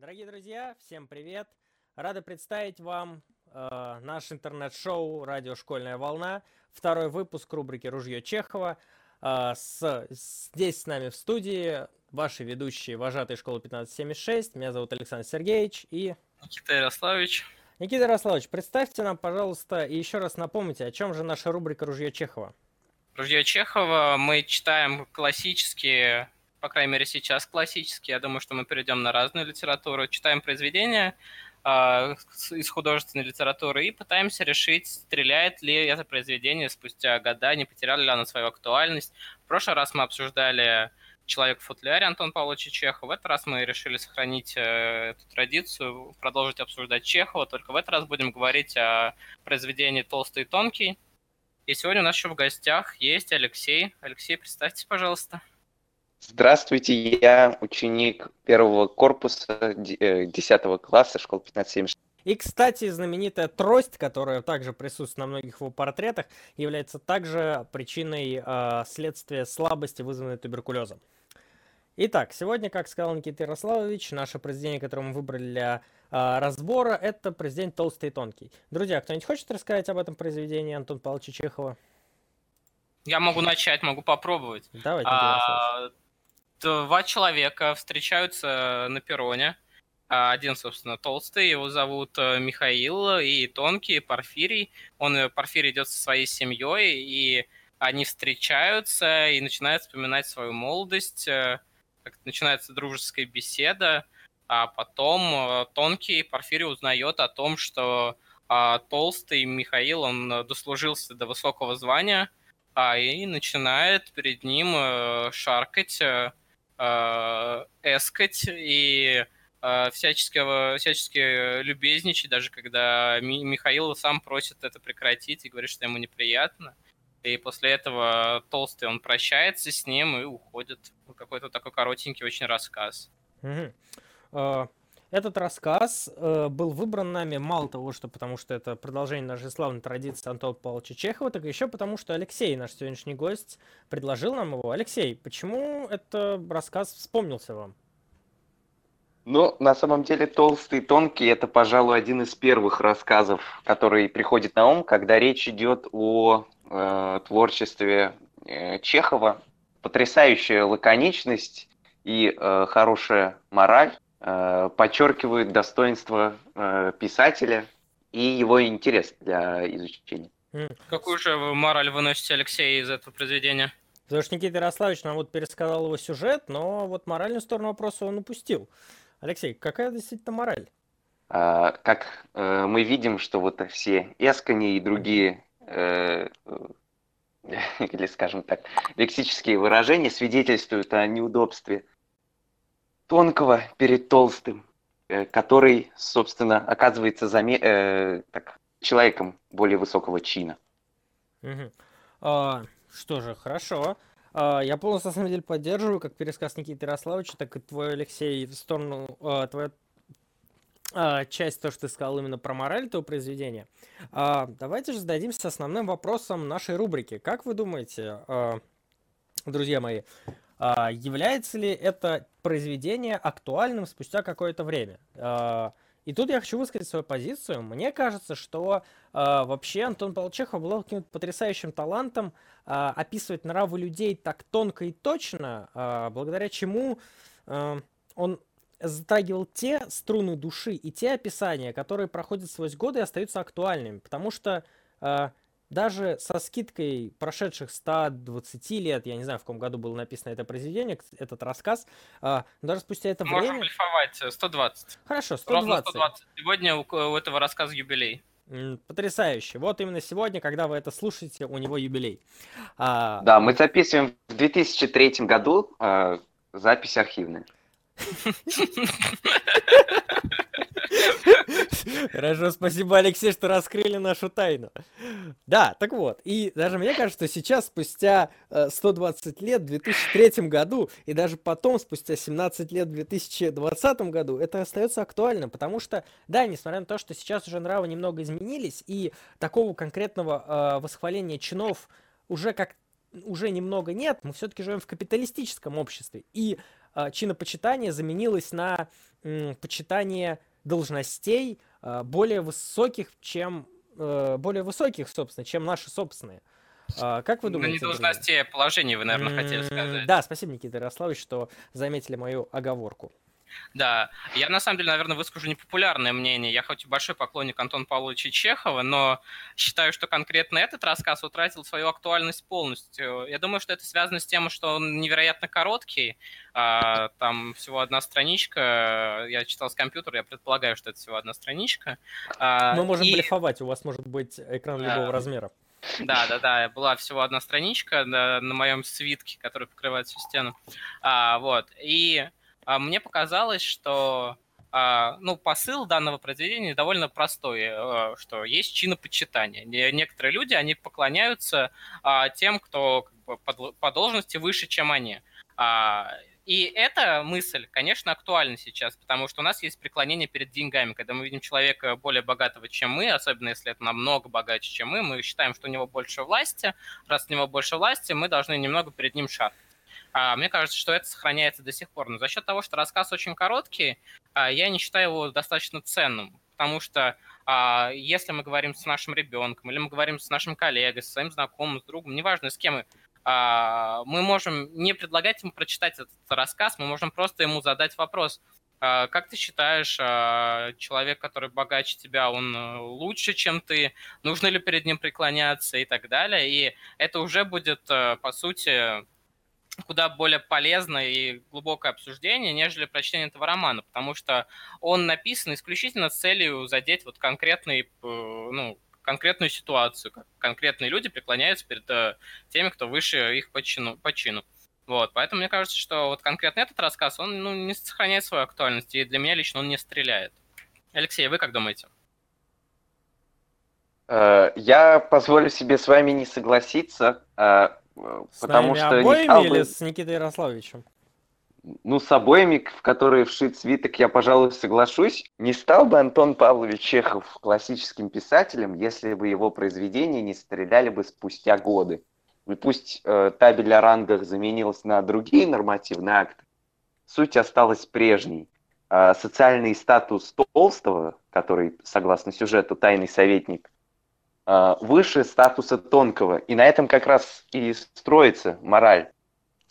Дорогие друзья, всем привет! Рады представить вам э, наш интернет-шоу «Радио Школьная волна», второй выпуск рубрики «Ружье Чехова». Э, с, здесь с нами в студии ваши ведущие вожатые школы 1576. Меня зовут Александр Сергеевич и... Никита Ярославович. Никита Ярославович, представьте нам, пожалуйста, и еще раз напомните, о чем же наша рубрика «Ружье Чехова». Ружье Чехова мы читаем классические по крайней мере, сейчас классический. Я думаю, что мы перейдем на разную литературу. Читаем произведения э, из художественной литературы и пытаемся решить, стреляет ли это произведение спустя года, не потеряли ли оно свою актуальность. В прошлый раз мы обсуждали «Человек в футляре» Антон Павловича Чехова. В этот раз мы решили сохранить э, эту традицию, продолжить обсуждать Чехова, только в этот раз будем говорить о произведении «Толстый и тонкий». И сегодня у нас еще в гостях есть Алексей. Алексей, представьте, пожалуйста. Здравствуйте, я ученик первого корпуса 10 э, класса школы 1576. И, кстати, знаменитая трость, которая также присутствует на многих его портретах, является также причиной э, следствия слабости, вызванной туберкулезом. Итак, сегодня, как сказал Никита Ярославович, наше произведение, которое мы выбрали для э, разбора, это произведение «Толстый и тонкий». Друзья, кто-нибудь хочет рассказать об этом произведении Антон Павловича Чехова? Я могу начать, могу попробовать. Давайте, а, два человека встречаются на перроне. А, один, собственно, толстый, его зовут э, Михаил, и тонкий Порфирий. Он, э, Порфирий идет со своей семьей, и они встречаются и начинают вспоминать свою молодость. Э, начинается дружеская беседа, а потом тонкий Порфирий узнает о том, что а, толстый Михаил, он дослужился до высокого звания, а, и начинает перед ним шаркать э, эскать и э, всячески, всячески любезничать, даже когда Ми- Михаил сам просит это прекратить и говорит, что ему неприятно. И после этого Толстый, он прощается с ним и уходит. Какой-то такой коротенький очень рассказ. Угу. Этот рассказ э, был выбран нами мало того, что потому что это продолжение нашей славной традиции Антона Павловича Чехова, так еще потому, что Алексей, наш сегодняшний гость, предложил нам его. Алексей, почему этот рассказ вспомнился вам? Ну, на самом деле, «Толстый и тонкий» — это, пожалуй, один из первых рассказов, который приходит на ум, когда речь идет о э, творчестве э, Чехова. Потрясающая лаконичность и э, хорошая мораль подчеркивают достоинство э, писателя и его интерес для изучения. Какую же мораль выносите, Алексей, из этого произведения? Потому что Никита Ярославович нам вот пересказал его сюжет, но вот моральную сторону вопроса он упустил. Алексей, какая действительно мораль? А, как э, мы видим, что вот все эскани и другие, э, или скажем так, лексические выражения свидетельствуют о неудобстве тонкого перед толстым, э, который, собственно, оказывается заме... э, так, человеком более высокого чина. Угу. А, что же, хорошо. А, я полностью, на самом деле, поддерживаю как пересказ Никиты Ярославовича, так и твой, Алексей, в сторону, а, твоя а, часть, то, что ты сказал именно про мораль этого произведения. А, давайте же зададимся основным вопросом нашей рубрики. Как вы думаете, а, друзья мои, а, является ли это произведение актуальным спустя какое-то время? А, и тут я хочу высказать свою позицию. Мне кажется, что э, вообще Антон Полчехов был каким-то потрясающим талантом э, описывать нравы людей так тонко и точно, э, благодаря чему э, он затрагивал те струны души и те описания, которые проходят сквозь годы и остаются актуальными. Потому что даже со скидкой прошедших 120 лет, я не знаю, в каком году было написано это произведение, этот рассказ, а, даже спустя это Можем время... Можем блефовать, 120. Хорошо, 120. Ровно 120. Сегодня у, у этого рассказа юбилей. Потрясающе. Вот именно сегодня, когда вы это слушаете, у него юбилей. А... Да, мы записываем в 2003 году, э, запись архивная. Хорошо, спасибо, Алексей, что раскрыли нашу тайну. Да, так вот, и даже мне кажется, что сейчас, спустя 120 э, лет, в 2003 году, и даже потом, спустя 17 лет, в 2020 году, это остается актуальным, потому что, да, несмотря на то, что сейчас уже нравы немного изменились, и такого конкретного э, восхваления чинов уже как уже немного нет, мы все-таки живем в капиталистическом обществе, и э, чинопочитание заменилось на почитание должностей э, более высоких, чем э, более высоких, собственно, чем наши собственные. А, как вы думаете? На недолжности положения вы, наверное, хотели сказать. Да, спасибо, Никита Ярославович, что заметили мою оговорку. Да, я на самом деле, наверное, выскажу непопулярное мнение. Я хоть и большой поклонник Антона Павловича Чехова, но считаю, что конкретно этот рассказ утратил свою актуальность полностью. Я думаю, что это связано с тем, что он невероятно короткий. А, там всего одна страничка. Я читал с компьютера, я предполагаю, что это всего одна страничка. А, Мы можем и... блефовать, у вас может быть экран любого да. размера. Да, да, да, была всего одна страничка на, на моем свитке, который покрывает всю стену. А, вот. И мне показалось, что а, ну, посыл данного произведения довольно простой, э, что есть чинопочитание. Некоторые люди, они поклоняются а, тем, кто по должности выше, чем они. И эта мысль, конечно, актуальна сейчас, потому что у нас есть преклонение перед деньгами. Когда мы видим человека более богатого, чем мы, особенно если это намного богаче, чем мы, мы считаем, что у него больше власти. Раз у него больше власти, мы должны немного перед ним шагать. А, мне кажется, что это сохраняется до сих пор. Но за счет того, что рассказ очень короткий, а, я не считаю его достаточно ценным. Потому что а, если мы говорим с нашим ребенком, или мы говорим с нашим коллегой, с своим знакомым, с другом, неважно с кем, мы можем не предлагать ему прочитать этот рассказ, мы можем просто ему задать вопрос, как ты считаешь, человек, который богаче тебя, он э, лучше, чем ты? Нужно ли перед ним преклоняться и так далее? И это уже будет, э, по сути, куда более полезное и глубокое обсуждение, нежели прочтение этого романа, потому что он написан исключительно с целью задеть вот конкретный, э, ну, конкретную ситуацию, как конкретные люди преклоняются перед э, теми, кто выше их по чину. По чину. Вот, поэтому мне кажется, что вот конкретно этот рассказ, он ну, не сохраняет свою актуальность, и для меня лично он не стреляет. Алексей, вы как думаете? Э, я позволю себе с вами не согласиться. С потому что обоими или бы... с Никитой Ярославовичем? Ну, с обоими, в которые вшит свиток, я, пожалуй, соглашусь. Не стал бы Антон Павлович Чехов классическим писателем, если бы его произведения не стреляли бы спустя годы. И пусть э, табель о рангах заменился на другие нормативные акты, суть осталась прежней. Э, социальный статус Толстого, который, согласно сюжету, тайный советник, выше статуса тонкого. И на этом как раз и строится мораль.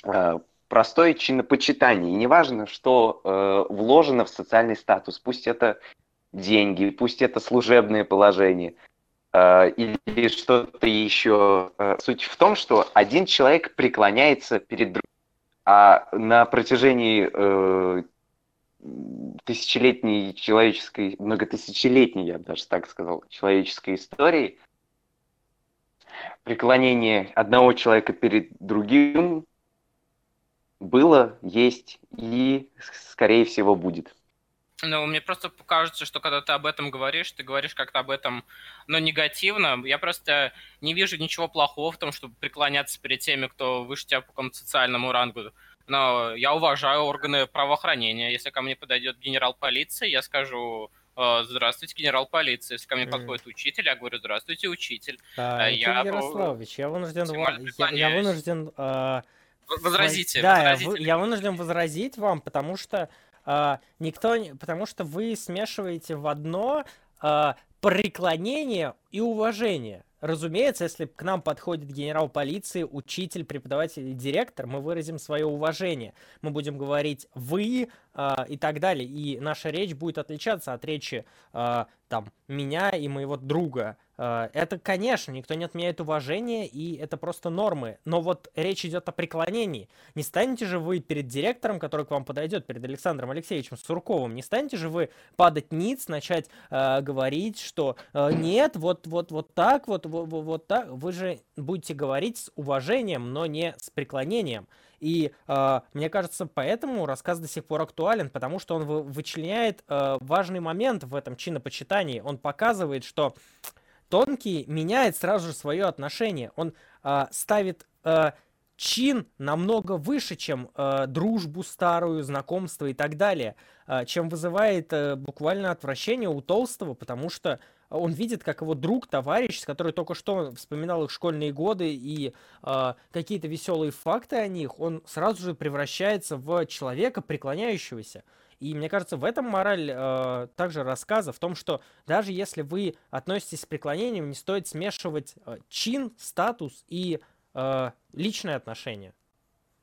Э, простое чинопочитание. И неважно, что э, вложено в социальный статус. Пусть это деньги, пусть это служебное положение или что-то еще. Суть в том, что один человек преклоняется перед другим. А на протяжении тысячелетней человеческой, многотысячелетней, я бы даже так сказал, человеческой истории, преклонение одного человека перед другим было, есть и, скорее всего, будет. Ну, мне просто кажется, что когда ты об этом говоришь, ты говоришь как-то об этом, но негативно. Я просто не вижу ничего плохого в том, чтобы преклоняться перед теми, кто выше тебя по какому-то социальному рангу. Но я уважаю органы правоохранения. Если ко мне подойдет генерал полиции, я скажу, «Э, здравствуйте, генерал полиции. Если ко мне подходит учитель, я говорю, здравствуйте, учитель. А, я, Ярославович, я вынужден... Я, я вынужден... Э, возразите, да, возразите. Я, я вынужден возразить вам, потому что э, никто... Потому что вы смешиваете в одно э, преклонение и уважение. Разумеется, если к нам подходит генерал полиции, учитель, преподаватель или директор, мы выразим свое уважение. Мы будем говорить «вы» э, и так далее. И наша речь будет отличаться от речи э, там, меня и моего друга. Э, это, конечно, никто не отменяет уважение, и это просто нормы. Но вот речь идет о преклонении. Не станете же вы перед директором, который к вам подойдет, перед Александром Алексеевичем Сурковым, не станете же вы падать ниц, начать э, говорить, что э, нет, вот, вот, вот так, вот, вот, вот так. Вы же будете говорить с уважением, но не с преклонением. И э, мне кажется, поэтому рассказ до сих пор актуален, потому что он вычленяет э, важный момент в этом чинопочитании. Он показывает, что тонкий меняет сразу же свое отношение. Он э, ставит э, чин намного выше, чем э, дружбу старую, знакомство и так далее, э, чем вызывает э, буквально отвращение у Толстого, потому что он видит, как его друг, товарищ, который только что вспоминал их школьные годы и э, какие-то веселые факты о них, он сразу же превращается в человека, преклоняющегося. И мне кажется, в этом мораль э, также рассказа, в том, что даже если вы относитесь с преклонением, не стоит смешивать э, чин, статус и э, личные отношения.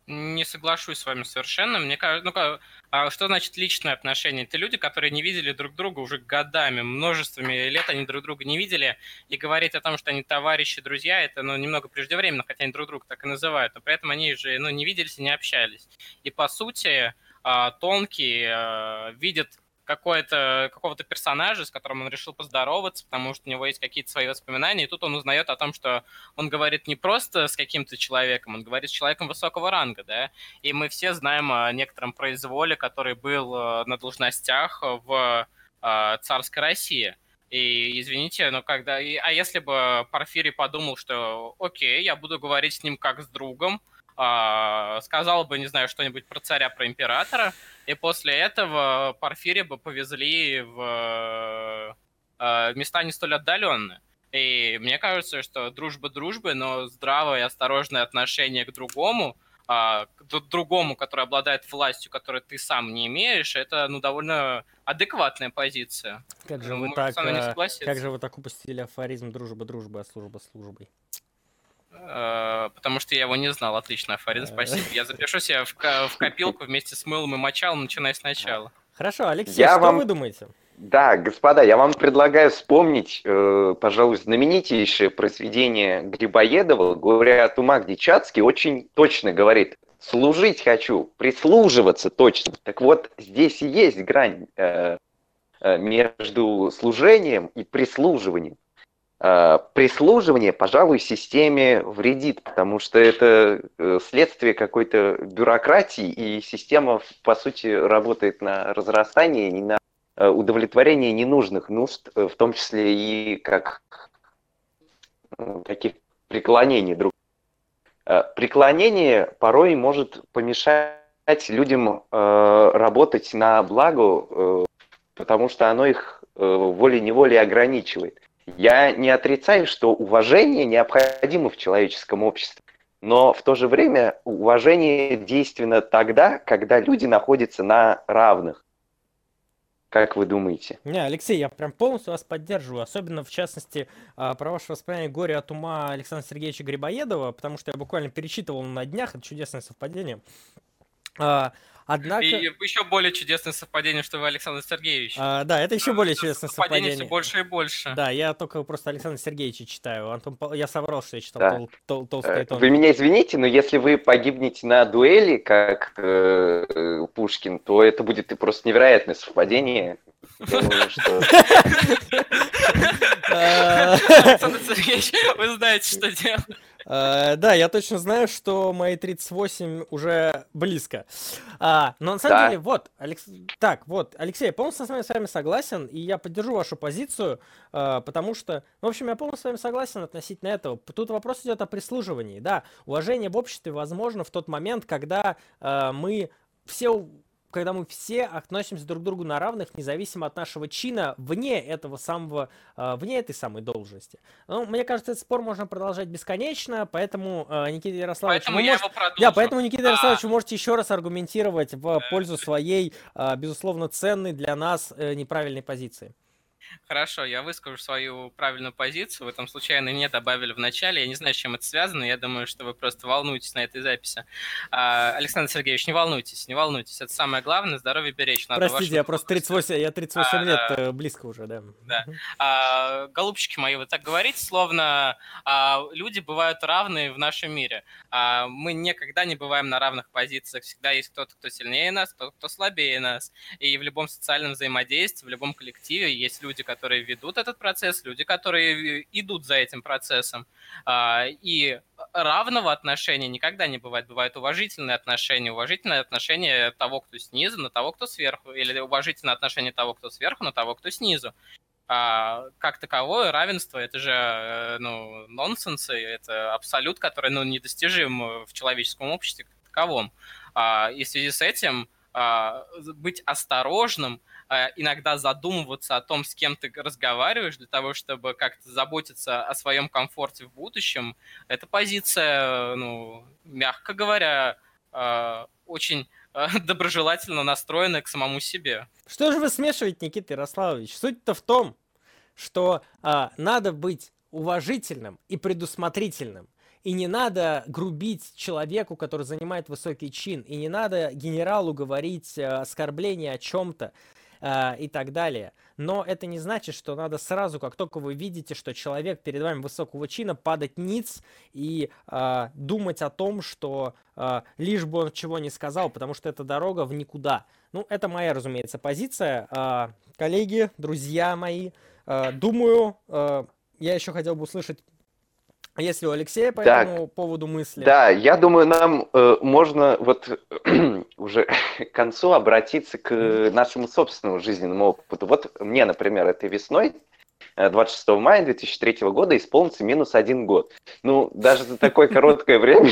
Не соглашусь с вами совершенно. Мне кажется, ну а что значит личные отношения? Это люди, которые не видели друг друга уже годами, множествами лет они друг друга не видели, и говорить о том, что они товарищи, друзья, это ну, немного преждевременно, хотя они друг друга так и называют, но при этом они же ну, не виделись и не общались. И по сути, а, Тонкий а, какой-то, какого-то персонажа, с которым он решил поздороваться, потому что у него есть какие-то свои воспоминания, и тут он узнает о том, что он говорит не просто с каким-то человеком, он говорит с человеком высокого ранга, да, и мы все знаем о некотором произволе, который был э, на должностях в э, царской России. И извините, но когда... А если бы Порфирий подумал, что окей, я буду говорить с ним как с другом, а, сказал бы, не знаю, что-нибудь про царя, про императора, и после этого Порфирия бы повезли в э, места не столь отдаленные. И мне кажется, что дружба дружбы, но здравое и осторожное отношение к другому, а, к другому, который обладает властью, которую ты сам не имеешь, это ну, довольно адекватная позиция. Как же, вы так, э, как же вы так упустили афоризм дружба дружба, а служба службой? Э, потому что я его не знал. Отлично, Афарин, спасибо. Я запишу себя в, в копилку вместе с мылом и мочалом, начиная сначала. Хорошо, Алексей, я что вам... вы думаете? Да, господа, я вам предлагаю вспомнить, э, пожалуй, знаменитейшее произведение Грибоедова «Горе от ума», где Чацкий очень точно говорит «служить хочу, прислуживаться точно». Так вот, здесь и есть грань э, э между служением и прислуживанием. Э, прислуживание, пожалуй, системе вредит, потому что это э, следствие какой-то бюрократии, и система, по сути, работает на разрастание, не на э, удовлетворение ненужных нужд, в том числе и как таких преклонений друг. Преклонение порой может помешать людям работать на благо, потому что оно их волей-неволей ограничивает. Я не отрицаю, что уважение необходимо в человеческом обществе, но в то же время уважение действенно тогда, когда люди находятся на равных. Как вы думаете? Не, Алексей, я прям полностью вас поддерживаю, особенно в частности а, про ваше воспоминание «Горе от ума» Александра Сергеевича Грибоедова, потому что я буквально перечитывал на днях, это чудесное совпадение. Однако... И еще более чудесное совпадение, что вы Александр Сергеевич. А, да, это еще более чудесное совпадение. все больше и больше. Да, я только просто Александра Сергеевича читаю. Антон, я соврал, что я читал да. тол, тол, толстый тон. Вы меня извините, но если вы погибнете на дуэли, как э, Пушкин, то это будет просто невероятное совпадение. Александр Сергеевич, вы знаете, что делать. Uh, да, я точно знаю, что мои 38 уже близко. Uh, но на самом деле, вот, Алекс... так, вот, Алексей, я полностью с вами, согласен, и я поддержу вашу позицию, uh, потому что, в общем, я полностью с вами согласен относительно этого. Тут вопрос идет о прислуживании, да. Уважение в обществе возможно в тот момент, когда мы все когда мы все относимся друг к другу на равных, независимо от нашего чина, вне этого самого, э, вне этой самой должности. Ну, мне кажется, этот спор можно продолжать бесконечно, поэтому э, Никита Ярославович... Поэтому я может... его Да, поэтому, Никита Ярославович, вы можете еще раз аргументировать в пользу своей, э, безусловно, ценной для нас неправильной позиции. Хорошо, я выскажу свою правильную позицию. Вы там случайно не добавили в начале. Я не знаю, с чем это связано. Я думаю, что вы просто волнуетесь на этой записи. А, Александр Сергеевич, не волнуйтесь, не волнуйтесь. Это самое главное. Здоровье беречь надо. Простите, я просто 38, я 38 а, лет да. Э, близко уже, да. Да. А, голубчики мои, вы так говорите, словно а, люди бывают равные в нашем мире. А, мы никогда не бываем на равных позициях. Всегда есть кто-то, кто сильнее нас, кто-то, кто слабее нас. И в любом социальном взаимодействии, в любом коллективе есть люди, которые ведут этот процесс, люди, которые идут за этим процессом. А, и равного отношения никогда не бывает. Бывают уважительные отношения, уважительное отношение того, кто снизу, на того, кто сверху, или уважительное отношение того, кто сверху, на того, кто снизу. А, как таковое равенство это же э, ну, нонсенс, это абсолют, который ну, недостижим в человеческом обществе как таковом. А, и в связи с этим а, быть осторожным, иногда задумываться о том, с кем ты разговариваешь, для того, чтобы как-то заботиться о своем комфорте в будущем, эта позиция, ну, мягко говоря, а, очень доброжелательно настроены к самому себе. Что же вы смешиваете, Никита Ярославович? Суть-то в том, что а, надо быть уважительным и предусмотрительным. И не надо грубить человеку, который занимает высокий чин. И не надо генералу говорить э, оскорбление о чем-то э, и так далее. Но это не значит, что надо сразу, как только вы видите, что человек перед вами высокого чина, падать ниц и э, думать о том, что э, лишь бы он чего не сказал, потому что это дорога в никуда. Ну, это моя, разумеется, позиция. Э, коллеги, друзья мои, э, думаю, э, я еще хотел бы услышать а если у Алексея по так, этому поводу мысли? Да, я думаю, нам э, можно вот уже к концу обратиться к нашему собственному жизненному опыту. Вот мне, например, этой весной, 26 э, мая 2003 года, исполнится минус один год. Ну, даже за такое короткое время...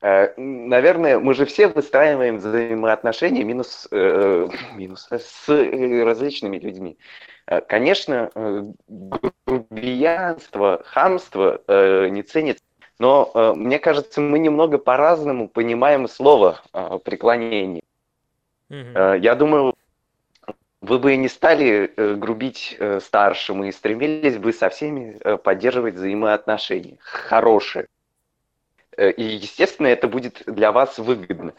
Э, наверное, мы же все выстраиваем взаимоотношения минус, э, минус с различными людьми. Э, конечно, э, грубиянство, хамство э, не ценится, но мне кажется, мы немного по-разному понимаем слово преклонение. Mm-hmm. Я думаю, вы бы не стали грубить старшим и стремились бы со всеми поддерживать взаимоотношения хорошие. И, естественно, это будет для вас выгодно.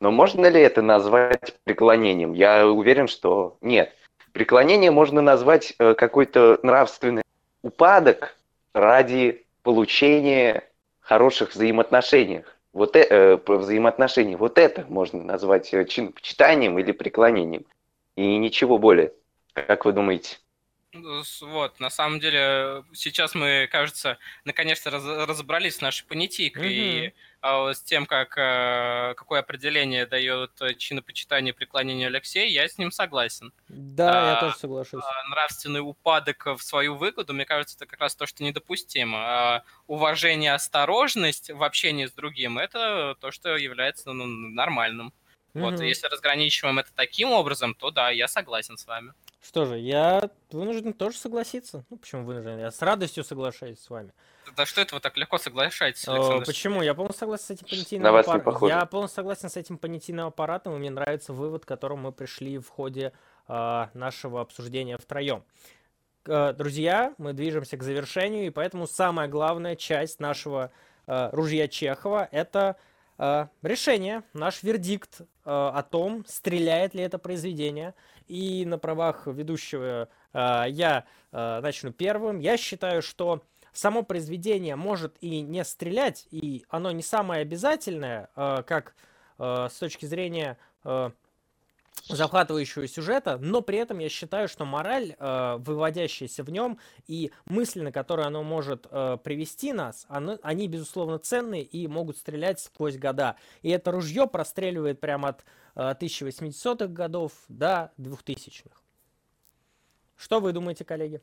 Но можно ли это назвать преклонением? Я уверен, что нет. Преклонение можно назвать э, какой-то нравственный упадок ради получения хороших взаимоотношений. Вот э, э взаимоотношений. Вот это можно назвать э, чинопочитанием или преклонением. И ничего более. Как вы думаете? Вот, на самом деле, сейчас мы, кажется, наконец-то раз, разобрались с нашей понятийкой mm-hmm. и а, с тем, как, а, какое определение дает чинопочитание и преклонение Алексея, я с ним согласен. Да, а, я тоже соглашусь. А, нравственный упадок в свою выгоду, мне кажется, это как раз то, что недопустимо. А уважение, осторожность в общении с другим, это то, что является ну, нормальным. Mm-hmm. Вот, если разграничиваем это таким образом, то да, я согласен с вами. Что же, я вынужден тоже согласиться. Ну, почему вынужден? Я с радостью соглашаюсь с вами. Да что это вы так легко соглашаетесь, Александр? почему? Я полностью согласен с этим понятийным аппаратом. Я полностью согласен с этим понятийным аппаратом, и мне нравится вывод, к которому мы пришли в ходе э, нашего обсуждения втроем. Э, друзья, мы движемся к завершению, и поэтому самая главная часть нашего э, ружья Чехова – это решение, наш вердикт э, о том, стреляет ли это произведение – и на правах ведущего э, я э, начну первым. Я считаю, что само произведение может и не стрелять, и оно не самое обязательное, э, как э, с точки зрения э, захватывающего сюжета, но при этом я считаю, что мораль, э, выводящаяся в нем, и мысли, на которые оно может э, привести нас, оно, они, безусловно, ценные и могут стрелять сквозь года. И это ружье простреливает прямо от э, 1800-х годов до 2000-х. Что вы думаете, коллеги?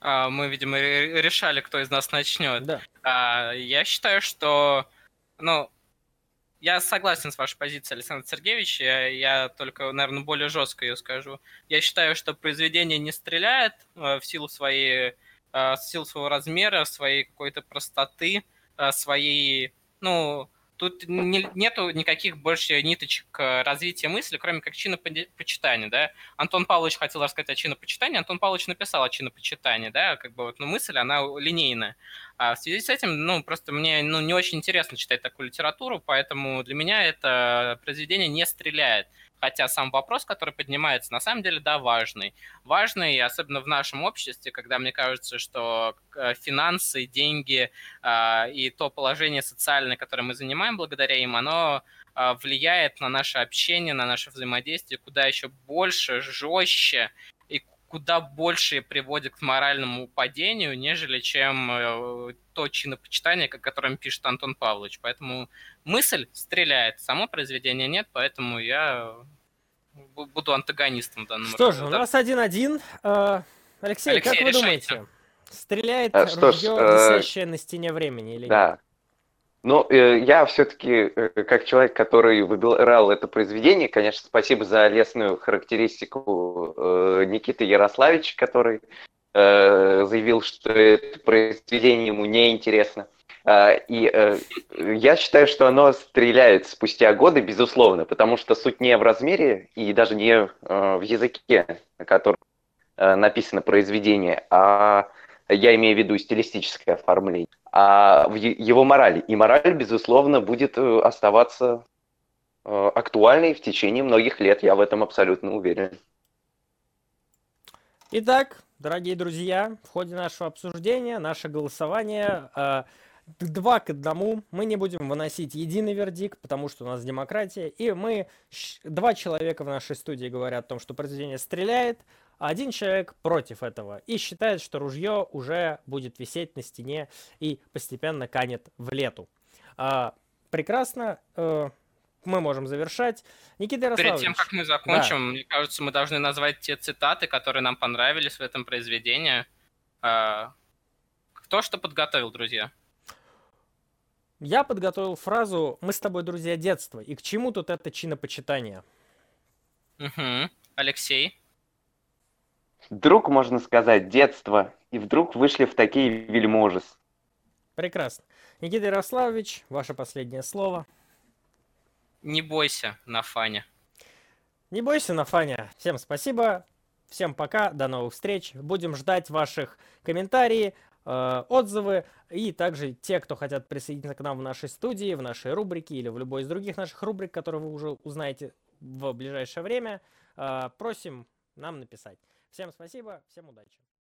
А, мы, видимо, решали, кто из нас начнет. Да. А, я считаю, что ну, я согласен с вашей позицией, Александр Сергеевич. Я, я только, наверное, более жестко ее скажу. Я считаю, что произведение не стреляет э, в силу своей, э, в силу своего размера, своей какой-то простоты, э, своей, ну, тут не, нету никаких больше ниточек развития мысли, кроме как чинопочитания, да. Антон Павлович хотел рассказать о чинопочитании, Антон Павлович написал о чинопочитании, да, как бы вот, ну, мысль, она линейная. А в связи с этим, ну, просто мне ну, не очень интересно читать такую литературу, поэтому для меня это произведение не стреляет. Хотя сам вопрос, который поднимается, на самом деле, да, важный. Важный, особенно в нашем обществе, когда мне кажется, что э, финансы, деньги э, и то положение социальное, которое мы занимаем благодаря им, оно э, влияет на наше общение, на наше взаимодействие куда еще больше, жестче и куда больше приводит к моральному падению, нежели чем э, то чинопочитание, о котором пишет Антон Павлович. Поэтому мысль стреляет, само произведение нет, поэтому я буду антагонистом в данном Что же, у нас один-один. Э, Алексей, Алексей, как вы решайте. думаете? Стреляет а, что ружье, ж, э, висящее на стене времени или да. нет? Ну, э, я все-таки, как человек, который выбирал это произведение, конечно, спасибо за лестную характеристику Никиты Ярославича, который э, заявил, что это произведение ему неинтересно. А, и э, я считаю, что оно стреляет спустя годы, безусловно, потому что суть не в размере и даже не э, в языке, на котором э, написано произведение, а я имею в виду стилистическое оформление, а в его морали. И мораль, безусловно, будет оставаться актуальной в течение многих лет, я в этом абсолютно уверен. Итак, дорогие друзья, в ходе нашего обсуждения, наше голосование два к одному. Мы не будем выносить единый вердикт, потому что у нас демократия. И мы, два человека в нашей студии говорят о том, что произведение стреляет, а один человек против этого и считает, что ружье уже будет висеть на стене и постепенно канет в лету. А, прекрасно. Э, мы можем завершать. Никита Ярославович. Перед тем, как мы закончим, да. мне кажется, мы должны назвать те цитаты, которые нам понравились в этом произведении. А, кто что подготовил, друзья? Я подготовил фразу «Мы с тобой друзья детства». И к чему тут это чинопочитание? Угу. Алексей? Друг, можно сказать, детство. И вдруг вышли в такие вельможес. Прекрасно. Никита Ярославович, ваше последнее слово. Не бойся, Нафаня. Не бойся, Нафаня. Всем спасибо. Всем пока. До новых встреч. Будем ждать ваших комментариев. Э, отзывы, и также те, кто хотят присоединиться к нам в нашей студии, в нашей рубрике или в любой из других наших рубрик, которые вы уже узнаете в ближайшее время, э, просим нам написать. Всем спасибо, всем удачи.